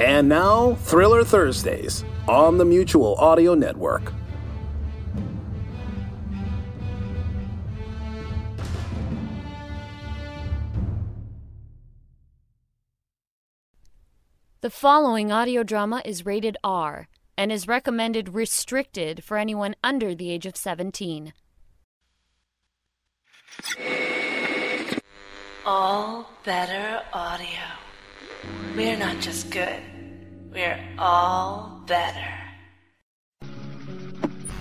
And now, Thriller Thursdays on the Mutual Audio Network. The following audio drama is rated R and is recommended restricted for anyone under the age of 17. All better audio. We're not just good, we're all better.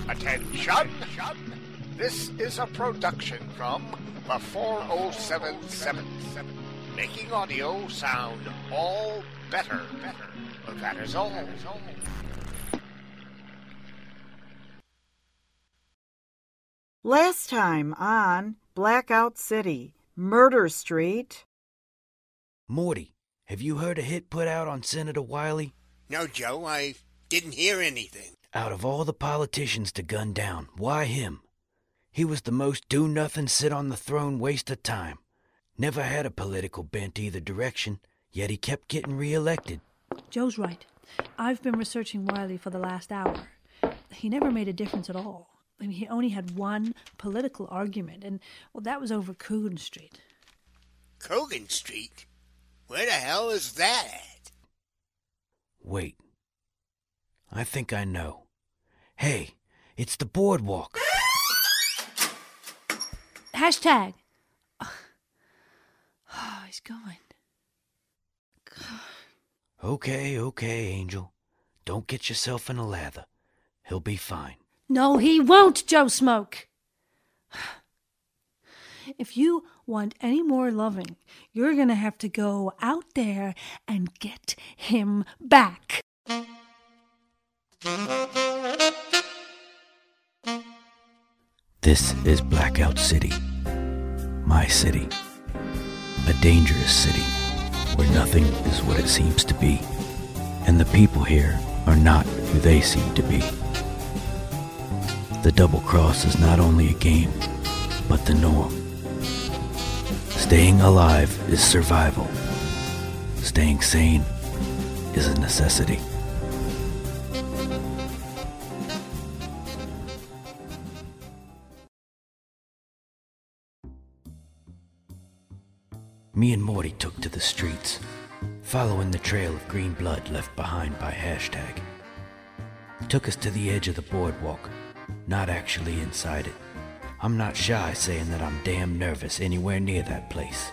Attention! This is a production from the 40777. Making audio sound all better. Better. That is all. Last time on Blackout City, Murder Street. Morty, have you heard a hit put out on Senator Wiley? No, Joe, I didn't hear anything. Out of all the politicians to gun down, why him? He was the most do nothing, sit on the throne waste of time. Never had a political bent either direction, yet he kept getting reelected. Joe's right. I've been researching Wiley for the last hour. He never made a difference at all. I mean, he only had one political argument, and well, that was over Coogan Street. Cogan Street? Where the hell is that at? Wait. I think I know. Hey, it's the boardwalk. Hashtag. Oh, he's going. Okay, okay, Angel. Don't get yourself in a lather. He'll be fine. No, he won't, Joe Smoke. If you want any more loving, you're going to have to go out there and get him back. This is Blackout City. My city. A dangerous city where nothing is what it seems to be, and the people here are not who they seem to be. The double cross is not only a game, but the norm. Staying alive is survival. Staying sane is a necessity. Me and Morty took to the streets, following the trail of green blood left behind by hashtag. Took us to the edge of the boardwalk, not actually inside it. I'm not shy saying that I'm damn nervous anywhere near that place.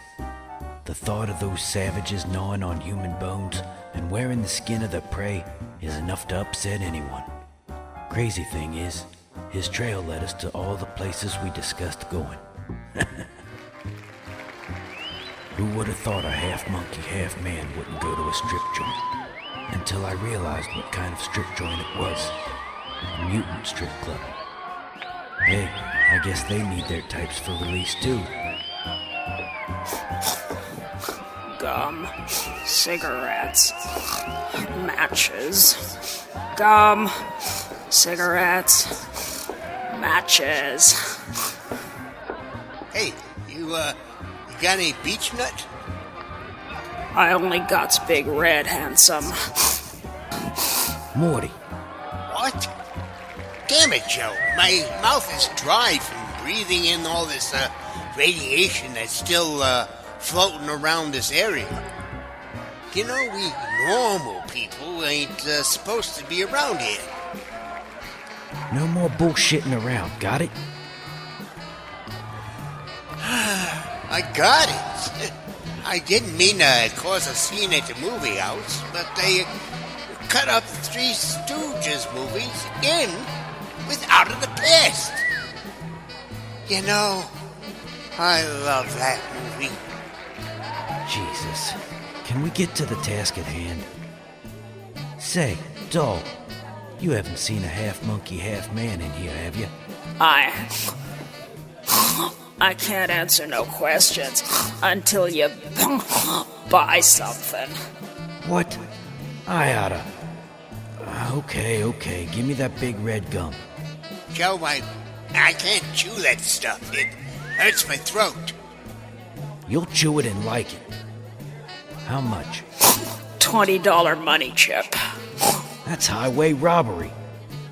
The thought of those savages gnawing on human bones and wearing the skin of their prey is enough to upset anyone. Crazy thing is, his trail led us to all the places we discussed going. Who would have thought a half monkey, half man wouldn't go to a strip joint? Until I realized what kind of strip joint it was. A mutant strip club. Hey, I guess they need their types for release too. Gum, cigarettes, matches, gum, cigarettes, matches. Hey, you, uh, you got any Beech-Nut? I only got big red handsome. Morty, What? Damn it, Joe. My mouth is dry from breathing in all this, uh, radiation that's still, uh, floating around this area. You know, we normal people ain't, uh, supposed to be around here. no more bullshitting around, got it? I got it. I didn't mean to cause a scene at the movie house, but they cut up the Three Stooges movies in with Out of the Past. You know, I love that movie. Jesus. Can we get to the task at hand? Say, doll, you haven't seen a half monkey, half man in here, have you? I. I can't answer no questions until you buy something. What? I oughta. Uh, Okay, okay, give me that big red gum. Joe, I, I can't chew that stuff. It hurts my throat. You'll chew it and like it. How much? $20 money chip. That's highway robbery.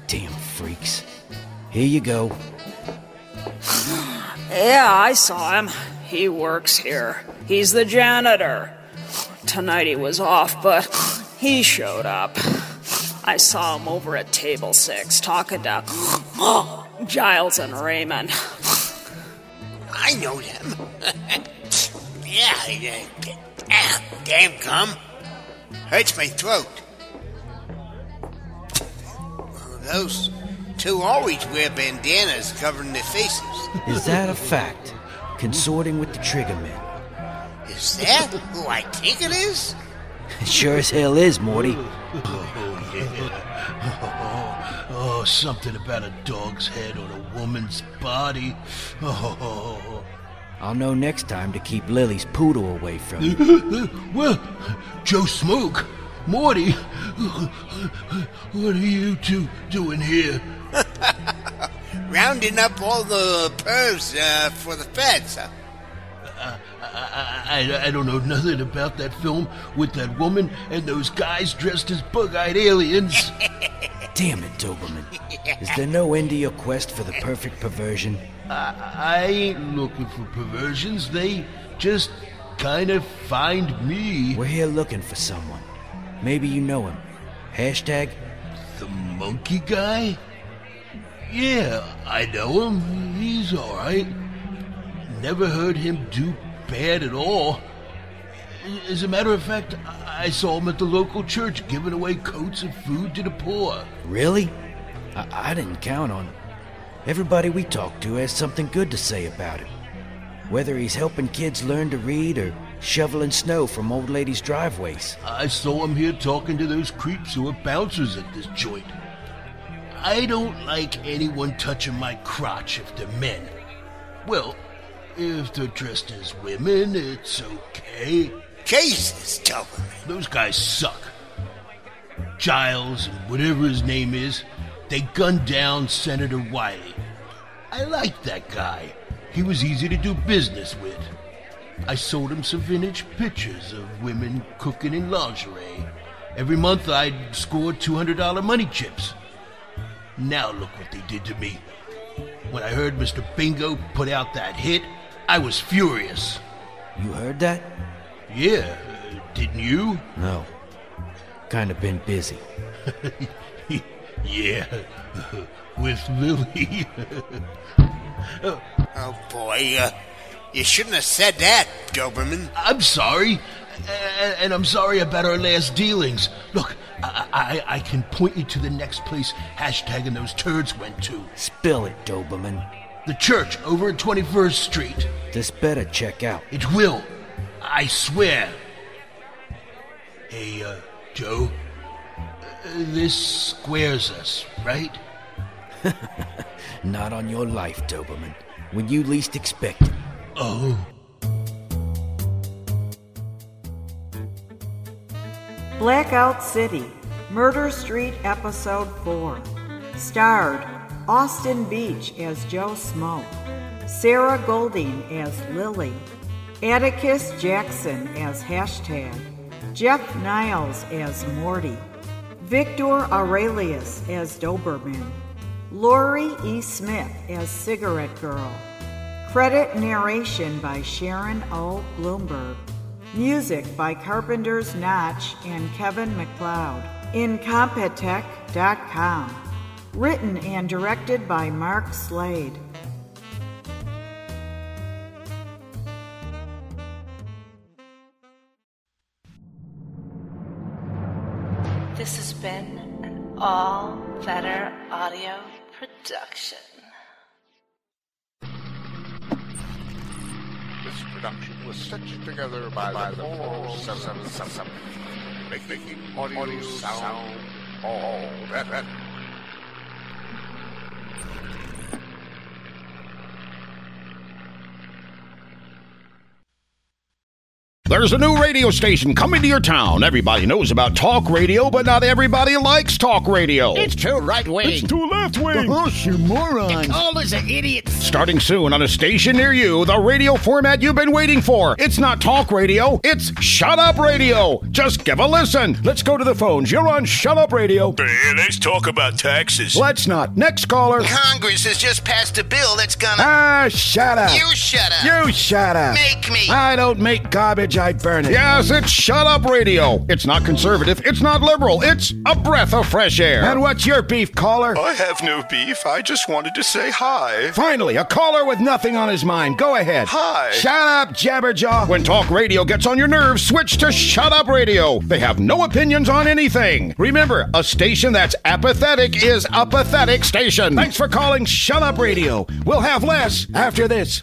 Damn freaks. Here you go. Yeah, I saw him. He works here. He's the janitor. Tonight he was off, but he showed up. I saw him over at table six talking to Giles and Raymond. I know them. yeah, yeah. Ah, damn gum. Hurts my throat. Those two always wear bandanas covering their faces. Is that a fact? Consorting with the Triggermen. Is that who I think it is? It sure as hell is, Morty. Oh. Oh, something about a dog's head on a woman's body. Oh. I'll know next time to keep Lily's poodle away from you. well, Joe Smoke, Morty, what are you two doing here? Rounding up all the pervs uh, for the feds. Huh? I, I, I, don't know nothing about that film with that woman and those guys dressed as bug-eyed aliens. Damn it, Doberman. Is there no end to your quest for the perfect perversion? I, I ain't looking for perversions. They just kind of find me. We're here looking for someone. Maybe you know him. Hashtag? The monkey guy? Yeah, I know him. He's alright. Never heard him do bad at all. As a matter of fact, I saw him at the local church giving away coats and food to the poor. Really? I, I didn't count on it. Everybody we talk to has something good to say about him. Whether he's helping kids learn to read or shoveling snow from old ladies' driveways. I saw him here talking to those creeps who are bouncers at this joint. I don't like anyone touching my crotch if they're men. Well, if they're dressed as women, it's okay. Jesus, Doberman. Those guys suck. Giles and whatever his name is, they gunned down Senator Wiley. I liked that guy. He was easy to do business with. I sold him some vintage pictures of women cooking in lingerie. Every month I'd score $200 money chips. Now look what they did to me. When I heard Mr. Bingo put out that hit, I was furious. You heard that? Yeah, uh, didn't you? No. Kind of been busy. yeah, with Lily. oh boy, uh, you shouldn't have said that, Doberman. I'm sorry, and I'm sorry about our last dealings. Look, I, I, I can point you to the next place hashtag and those turds went to. Spill it, Doberman. The church over at 21st Street. This better check out. It will. I swear. Hey, uh, Joe. Uh, this squares us, right? Not on your life, Doberman. When you least expect it. Oh. Blackout City, Murder Street, Episode 4. Starred Austin Beach as Joe Smoke, Sarah Golding as Lily, Atticus Jackson as Hashtag, Jeff Niles as Morty, Victor Aurelius as Doberman, Laurie E. Smith as Cigarette Girl. Credit narration by Sharon O. Bloomberg. Music by Carpenter's Notch and Kevin MacLeod. Incompetech.com. Written and directed by Mark Slade. This has been an all better audio production. This production was stitched together by, by the 477, making audio sound all better. There's a new radio station coming to your town. Everybody knows about talk radio, but not everybody likes talk radio. It's too right wing. It's too left wing. Oh, you morons. All is an idiot. Starting soon on a station near you, the radio format you've been waiting for. It's not talk radio, it's shut up radio. Just give a listen. Let's go to the phones. You're on shut up radio. Hey, let's talk about taxes. Let's not. Next caller. Congress has just passed a bill that's gonna. Ah, shut up. You shut up. You shut up. Make me. I don't make garbage, I burn. Yes, it's shut up radio. It's not conservative, it's not liberal, it's a breath of fresh air. And what's your beef, caller? I have no beef. I just wanted to say hi. Finally, a caller with nothing on his mind. Go ahead. Hi. Shut up, Jabberjaw. When talk radio gets on your nerves, switch to Shut Up Radio. They have no opinions on anything. Remember, a station that's apathetic is a pathetic station. Thanks for calling Shut Up Radio. We'll have less after this.